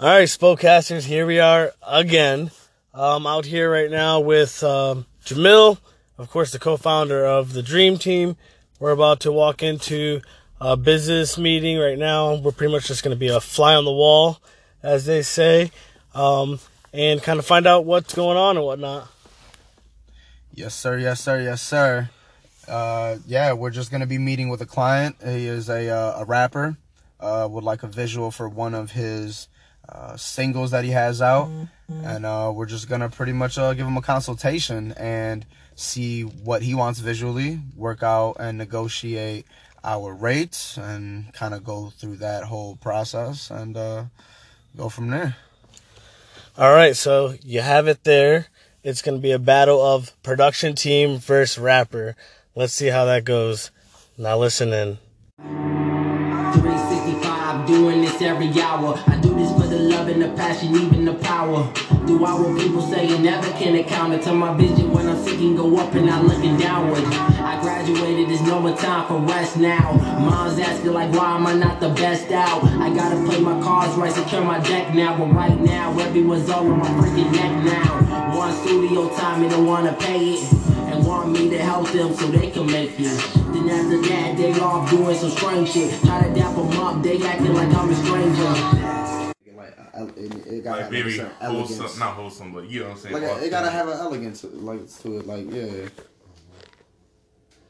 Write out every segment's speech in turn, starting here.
All right, Spokecasters, here we are again. Um, out here right now with um, Jamil, of course, the co-founder of the Dream Team. We're about to walk into a business meeting right now. We're pretty much just going to be a fly on the wall, as they say, um, and kind of find out what's going on and whatnot. Yes, sir. Yes, sir. Yes, sir. Uh, yeah, we're just gonna be meeting with a client. He is a uh, a rapper. Uh, would like a visual for one of his uh, singles that he has out, and uh, we're just gonna pretty much uh, give him a consultation and see what he wants visually, work out and negotiate our rates, and kind of go through that whole process and uh, go from there. All right, so you have it there. It's to be a battle of production team versus rapper. Let's see how that goes. Now listen in. 365, doing this every hour. I do this for the love and the passion, even the power. Do I what people say you never can encounter to my vision when I'm seeking go up and not looking downward. I graduated, there's no more time for rest now. Mom's asking like why am I not the best out? I gotta play my cards right, secure my deck now. But right now, everyone's on my freaking neck now. Want studio time, and don't wanna pay it. And want me to help them so they can make it. Then after that, they off doing some strange shit. Try to dap them up, they acting like I'm a stranger. Like it, it gotta like very a certain wholesome, elegance. not wholesome, but you know what I'm saying. Like it authentic. gotta have an elegance, like to it. Like yeah,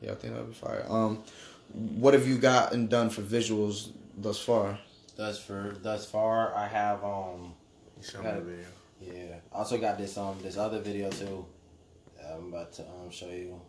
yeah. I think that'd be fire. Um, what have you gotten done for visuals thus far? Thus for thus far, I have um Show me the video. yeah. I also got this um this other video too. that I'm about to um show you.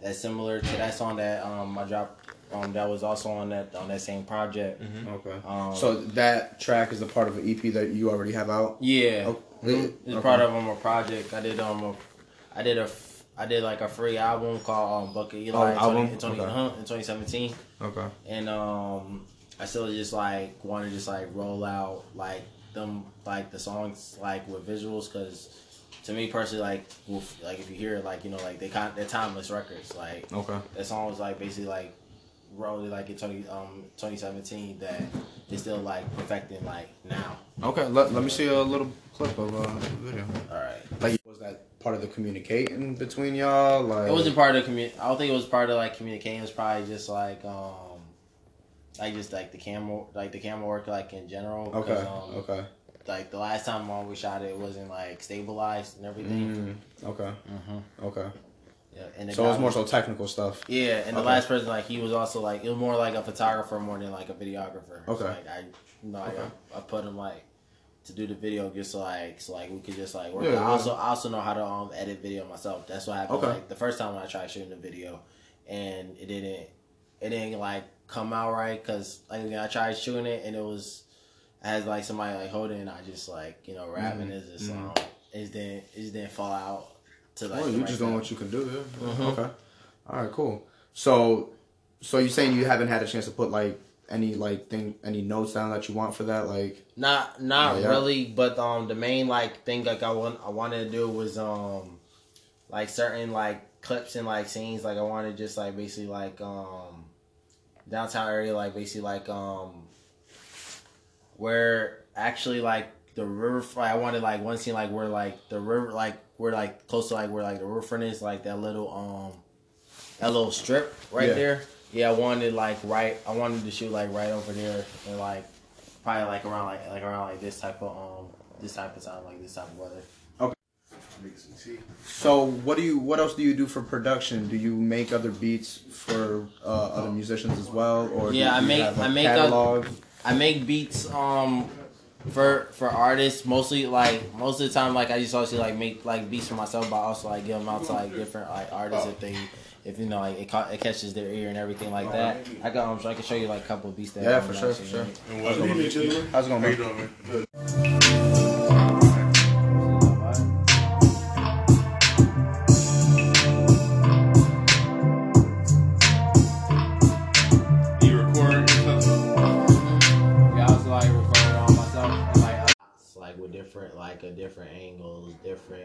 That's similar to that song that um I dropped um that was also on that on that same project. Okay. Um, so that track is a part of an EP that you already have out. Yeah, Oh, it's okay. part of um, a project. I did um a, I did a I did like a free album called um Book of Eli Oh, in, 20, album? in, 20, Okay. in 2017. Okay. and um I still just like want to just like roll out like them like the songs like with visuals because to me personally like with, like if you hear like you know like they kind they're timeless records like Okay. that song was like basically like rolling like in 20 um 2017 that is still like perfecting like now Okay. Let, let me see a little clip of uh, the video. all right Like, was that part of the communicating between y'all? Like, it wasn't part of the commu- I don't think it was part of like communicating it was probably just like um like just like the camera like the camera work like in general. Okay. um, Okay. Like the last time um, we shot it wasn't like stabilized and everything. Mm, okay. Mm-hmm. Okay. Yeah, and So guy it's more was- so technical stuff. Yeah, and the last person like he was also like it was more like a photographer more than like a videographer. So, Okay. like I, you know, Okay. I, I put him like to do the video just so like so like we could just like work. Yeah, I also I also know how to um edit video myself. That's what happened. Okay. Like the first time when I tried shooting the video, and it didn't it didn't like come out right because like again, I tried shooting it and it was Had like somebody like holding I just like you know rapping Mhm, is just mhm. um didn't it just didn't fall out to like Well, you just doing level. what you can do. Yeah. Mhm. Okay. All right. Cool. So, so you saying you haven't had a chance to put like any like thing, any notes down that you want for that? Like, Not not Yeah, yeah. really, but um the main like thing like I want I wanted to do was um like certain like clips and like scenes like I wanted to just like basically like um downtown area like basically like um where actually like the river I wanted like one scene like where like the river like where like close to like where like the riverfront is like that little um that little strip right Yeah. there. Yeah, I wanted like right I wanted to shoot like right over there and like probably like around like like around like this type of um this type of time like this type of weather. Okay. So what do you? What else do you do for production? Do you make other beats for uh, other musicians as well, or Yeah, I make- have a I make a- catalog? I make beats um for for artists mostly like most of the time like I just also like make like beats for myself but also like give them out to like different like artists if they if you know like it, ca- it catches their ear and everything like that. I got um so I can show you like a couple of beats that I have. Yeah, for sure, for actually sure. made. And what, what, How's it going,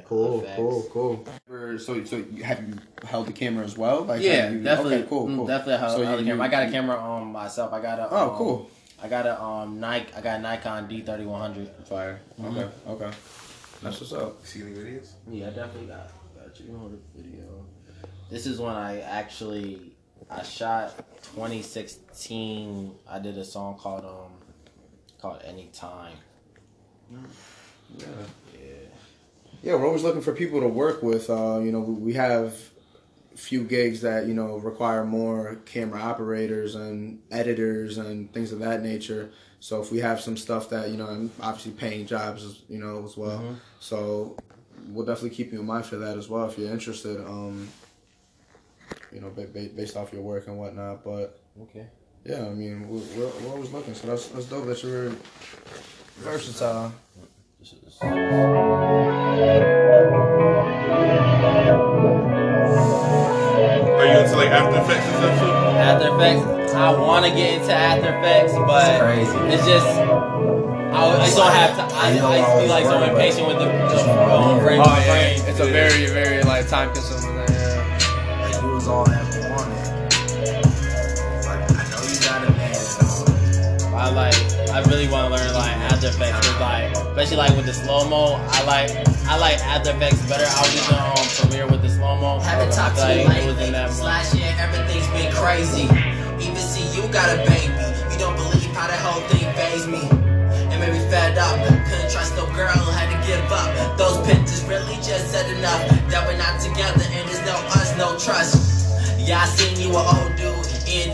Cool, effects. cool, cool. So, so you, have you held the camera as well? Like, Yeah, you- definitely. Okay, cool, mm, cool. Definitely. Held, So held the you- camera. I got a camera on myself. I got a. Oh, um, cool. I got a um Nike. I got a Nikon D thirty one hundred. Fire. Okay. Okay. That's what's up. See any videos? Yeah, I definitely got got you on the video. This is when I actually I shot 2016. I did a song called um called Anytime. Yeah. Yeah. Yeah, we're always looking for people to work with. Uh, you know, we have a few gigs that you know require more camera operators and editors and things of that nature. So if we have some stuff that you know, and obviously paying jobs, you know, as well. Mhm. So we'll definitely keep you in mind for that as well if you're interested. Um, you know, ba- ba- based off your work and whatnot. But Okay. yeah, I mean, we're, we're, we're always looking. So that's that's dope that you're versatile. This is Are you into like After Effects and stuff too? After Effects. I want to get into After Effects, but It's crazy. it's just I, I just don't have time. I, You know, I used to be like so impatient with the, the wanna um, be Oh yeah, brain. it's a very very like time consuming thing. Yeah. Like you was all that wanted. Like I know you got a man. I like. I really want to learn like After Effects, with, like especially like with the slow mo. I like. I like After Effects better. I was using um, Premiere with the slow mo. Haven't talked to like, you it was that. Last year, everything's been crazy. Even see you got a baby. You don't believe how the whole thing phased me. And made me fed up. Couldn't trust no girl, had to give up. Those pictures really just said enough. That we're not together and there's no us, no trust. Yeah, I seen you an old dude. And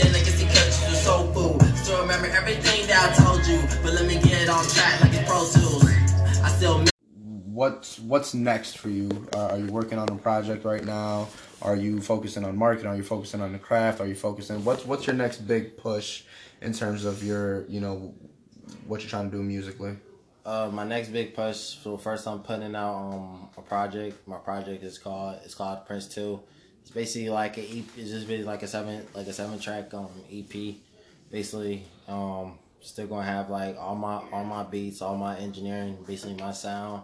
what's what's next for you? Uh, are you working on a project right now? Are you focusing on marketing? Are you focusing on the craft? Are you focusing what's what's your next big push in terms of your you know what you're trying to do musically? Uh, my next big push. So first, I'm putting out um a project. My project is called it's called Prince Two. It's basically like a. It's just basically like a seven like a seven track um EP. Basically, um, still gonna have like all my all my beats, all my engineering, basically my sound.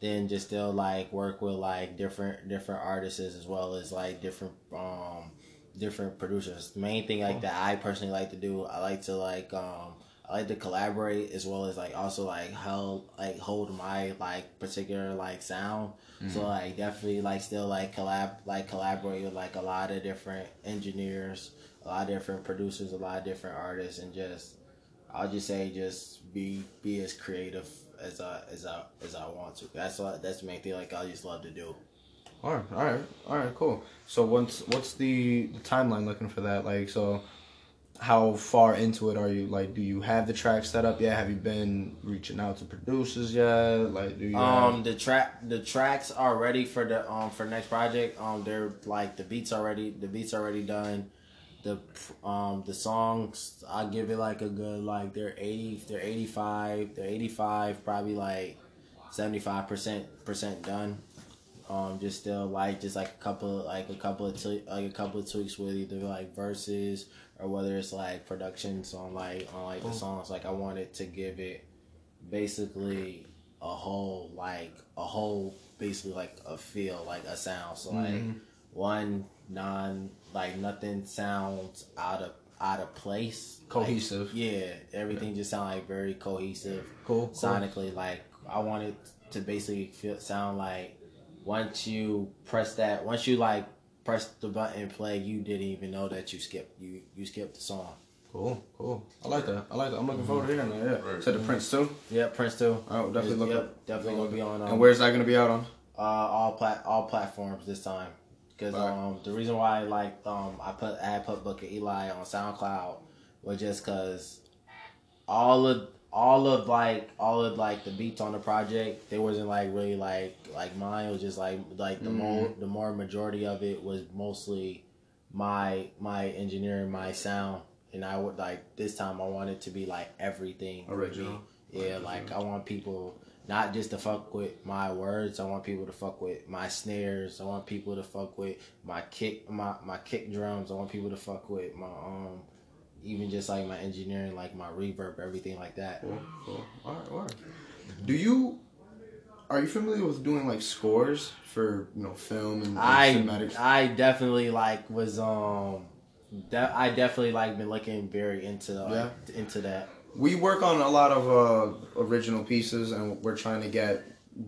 Then just still like work with like different different artists as well as like different um different producers. Main thing like that I personally like to do, I like to like um I like to collaborate as well as like also like hold like hold my like particular like sound. So like definitely like still like collab like collaborate with like a lot of different engineers, a lot of different producers, a lot of different artists, and just I'll just say just be be as creative as I as I as I want to. That's what that's the main thing. Like I just love to do. All right, all right, all right, cool. So what's what's the, the timeline looking for that? Like, so how far into it are you? Like, do you have the track set up yet? Have you been reaching out to producers yet? Like, do you? Um, the track, the tracks are ready for the um for next project. Um, they're like the beats already, the beats already done. The um the songs, I give it like a good like they're eighty, they're eighty five, they're eighty five, probably like seventy five percent percent done. Um, just still like just like a couple like a couple of twe- like a couple of tweaks with either like verses or whether it's like productions on like on like the songs. Like I wanted to give it basically a whole like a whole basically like a feel like a sound so like Mm-hmm. one non like nothing sounds out of out of place Like, Cohesive. yeah everything just sound like very cohesive Cool, cool. sonically like i wanted to basically feel sound like once you press that once you like press the button play you didn't even know that you skipped you you skipped the song Cool, cool. I like that. I like that. I'm looking forward to hearing that. Yeah. Right. To the Prince too. yeah prince too I will definitely look. yep, up- definitely gonna be on um, And where's that gonna be out on? uh, all plat all platforms this time. Because um, the reason why like um I put I put Book of Eli on SoundCloud was just because all of all of like all of like the beats on the project they wasn't like really like like mine. It was just like like the more the more majority of it was mostly my my engineering my sound. And I would like this time I wanted to be like everything. Original. yeah like I want people not just to fuck with my words. I want people to fuck with my snares. I want people to fuck with my kick, my my kick drums. I want people to fuck with my um, even just like my engineering, like my reverb, everything like that. Cool, cool. All right, all right. Do you are you familiar with doing like scores for you know film and, and I cinematic? I definitely like was um, de- I definitely like been looking very into like, into that. We work on a lot of uh, original pieces, and we're trying to get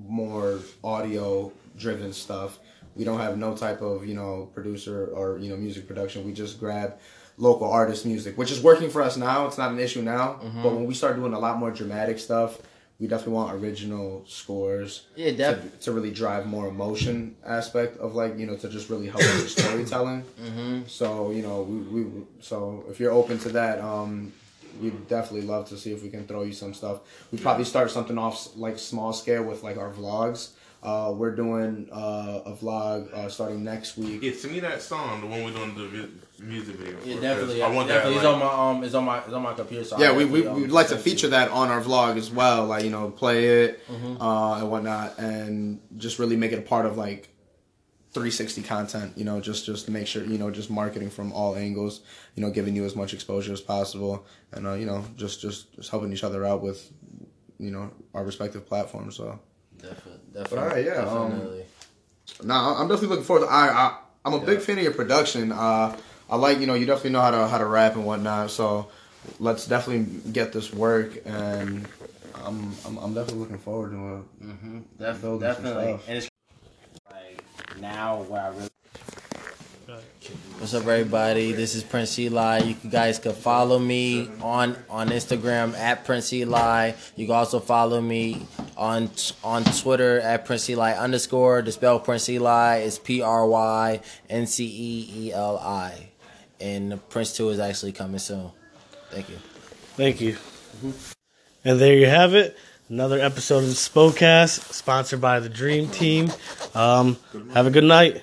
more audio driven stuff. We don't have no type of you know producer or you know music production. We just grab local artist music, which is working for us now. It's not an issue now, but when we start doing a lot more dramatic stuff, we definitely want original scores. Yeah, to, to really drive more emotion aspect of like you know to just really help with storytelling. Mm-hmm. So you know we, we so if you're open to that, um, we'd definitely love to see if we can throw you some stuff. We probably start something off like small scale with like our vlogs. Uh, we're doing uh, a vlog uh, starting next week. Yeah, send me that song, the one we're doing the vi- music video. Yeah, for, definitely. 'cause I want definitely. that. it's Like, on my um. It's on my. It's on my computer. So yeah, I'll we, we, definitely, um, we'd like to send it you. feature that on our vlog as well, like, you know, play it Mm-hmm. uh, and whatnot, and just really make it a part of like 360 content, you know, just just to make sure, you know, just marketing from all angles, you know, giving you as much exposure as possible, and, uh, you know, just, just, just helping each other out with, you know, our respective platforms, so. Definitely. Definitely. alright, yeah, um, Definitely. Nah, I'm definitely looking forward to. I, I I'm a big fan of your production. Uh, I like you know you definitely know how to how to rap and whatnot. So let's definitely get this work, and I'm I'm, I'm definitely looking forward to it. Mm-hmm. Def- definitely. And it's like now where I really. What's up, everybody? This is Prynce Eli. You guys can follow me on on Instagram at Prynce Eli. You can also follow me on on Twitter at Prynce Eli underscore. The spell Prynce Eli is P R Y N C E E L I, and Prince Two is actually coming soon. Thank you. Thank you. And there you have it. Another episode of the Spocast, sponsored by the Dream Team. Um, have a good night.